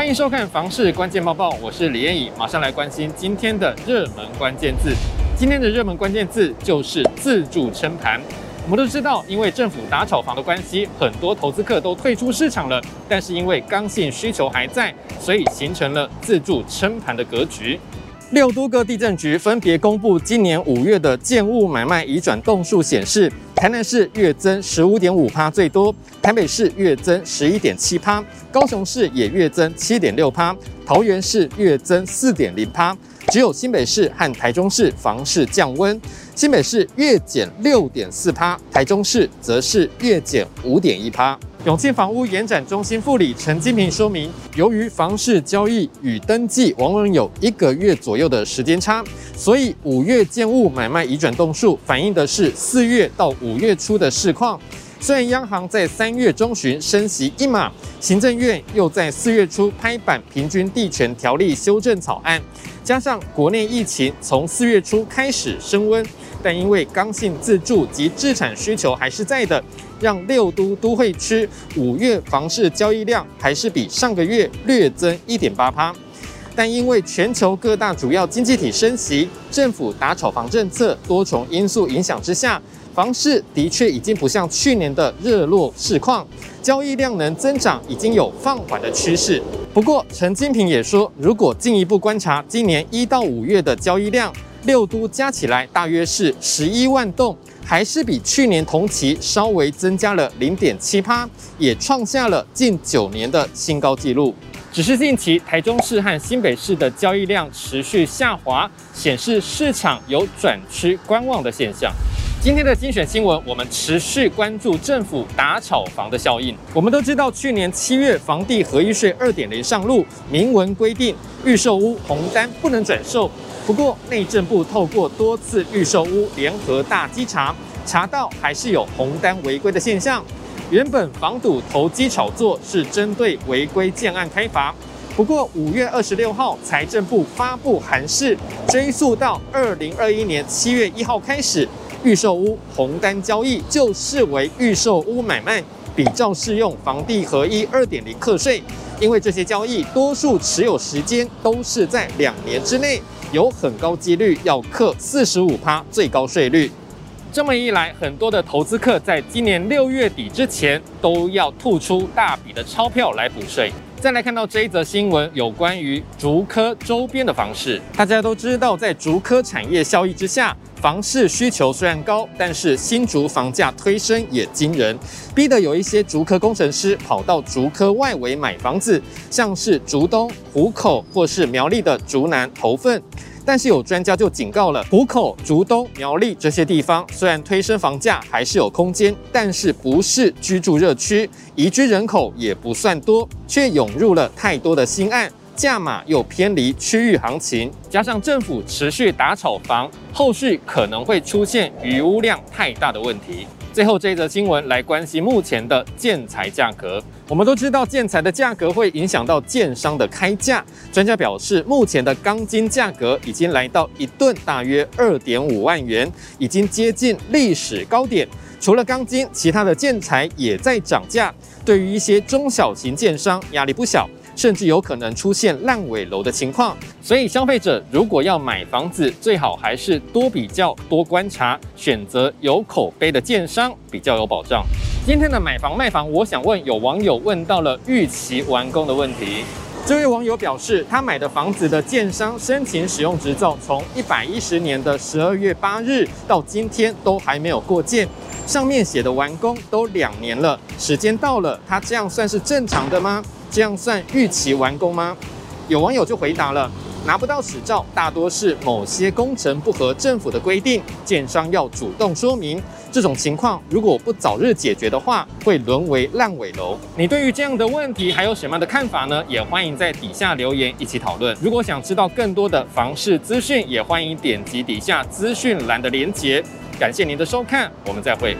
欢迎收看《房市关键报报》，我是李彦颖，马上来关心今天的热门关键字。今天的热门关键字就是自助撑盘。我们都知道，因为政府打炒房的关系，很多投资客都退出市场了。但是因为刚性需求还在，所以形成了自助撑盘的格局。六都各地政局分别公布今年五月的建物买卖移转栋数显示，台南市月增十五点五趴最多，台北市月增十一点七趴，高雄市也月增七点六趴，桃园市月增四点零趴。只有新北市和台中市房市降温，新北市月减六点四趴，台中市则是月减五点一趴。永庆房屋延展中心副理陈金平说明，由于房市交易与登记往往有一个月左右的时间差，所以五月建物买卖移转栋数反映的是四月到五月初的市况。虽然央行在三月中旬升息一码，行政院又在四月初拍板平均地权条例修正草案，加上国内疫情从四月初开始升温，但因为刚性自住及资产需求还是在的，让六都都会区五月房市交易量还是比上个月略增一点八趴。但因为全球各大主要经济体升息，政府打炒房政策多重因素影响之下。房市的确已经不像去年的热络市况，交易量能增长已经有放缓的趋势。不过，陈金平也说，如果进一步观察今年一到五月的交易量，六都加起来大约是十一万栋，还是比去年同期稍微增加了零点七趴，也创下了近九年的新高纪录。只是近期台中市和新北市的交易量持续下滑，显示市场有转趋观望的现象。今天的精选新闻，我们持续关注政府打炒房的效应。我们都知道，去年七月房地合一税二点零上路，明文规定预售屋红单不能转售。不过，内政部透过多次预售屋联合大稽查，查到还是有红单违规的现象。原本防堵投机炒作是针对违规建案开罚，不过五月二十六号，财政部发布函释，追溯到二零二一年七月一号开始。预售屋红单交易就视为预售屋买卖，比照适用房地合一二点零课税，因为这些交易多数持有时间都是在两年之内，有很高几率要克四十五趴最高税率。这么一来，很多的投资客在今年六月底之前都要吐出大笔的钞票来补税。再来看到这一则新闻，有关于竹科周边的房市，大家都知道，在竹科产业效益之下。房市需求虽然高，但是新竹房价推升也惊人，逼得有一些竹科工程师跑到竹科外围买房子，像是竹东、湖口或是苗栗的竹南头份。但是有专家就警告了，湖口、竹东、苗栗这些地方虽然推升房价还是有空间，但是不是居住热区，移居人口也不算多，却涌入了太多的新案。价码又偏离区域行情，加上政府持续打炒房，后续可能会出现余屋量太大的问题。最后这则新闻来关心目前的建材价格。我们都知道建材的价格会影响到建商的开价。专家表示，目前的钢筋价格已经来到一吨大约二点五万元，已经接近历史高点。除了钢筋，其他的建材也在涨价，对于一些中小型建商压力不小。甚至有可能出现烂尾楼的情况，所以消费者如果要买房子，最好还是多比较、多观察，选择有口碑的建商比较有保障。今天的买房卖房，我想问有网友问到了逾期完工的问题。这位网友表示，他买的房子的建商申请使用执照，从一百一十年的十二月八日到今天都还没有过建，上面写的完工都两年了，时间到了，他这样算是正常的吗？这样算预期完工吗？有网友就回答了，拿不到执照，大多是某些工程不合政府的规定，建商要主动说明。这种情况如果不早日解决的话，会沦为烂尾楼。你对于这样的问题还有什么样的看法呢？也欢迎在底下留言一起讨论。如果想知道更多的房市资讯，也欢迎点击底下资讯栏的连结。感谢您的收看，我们再会。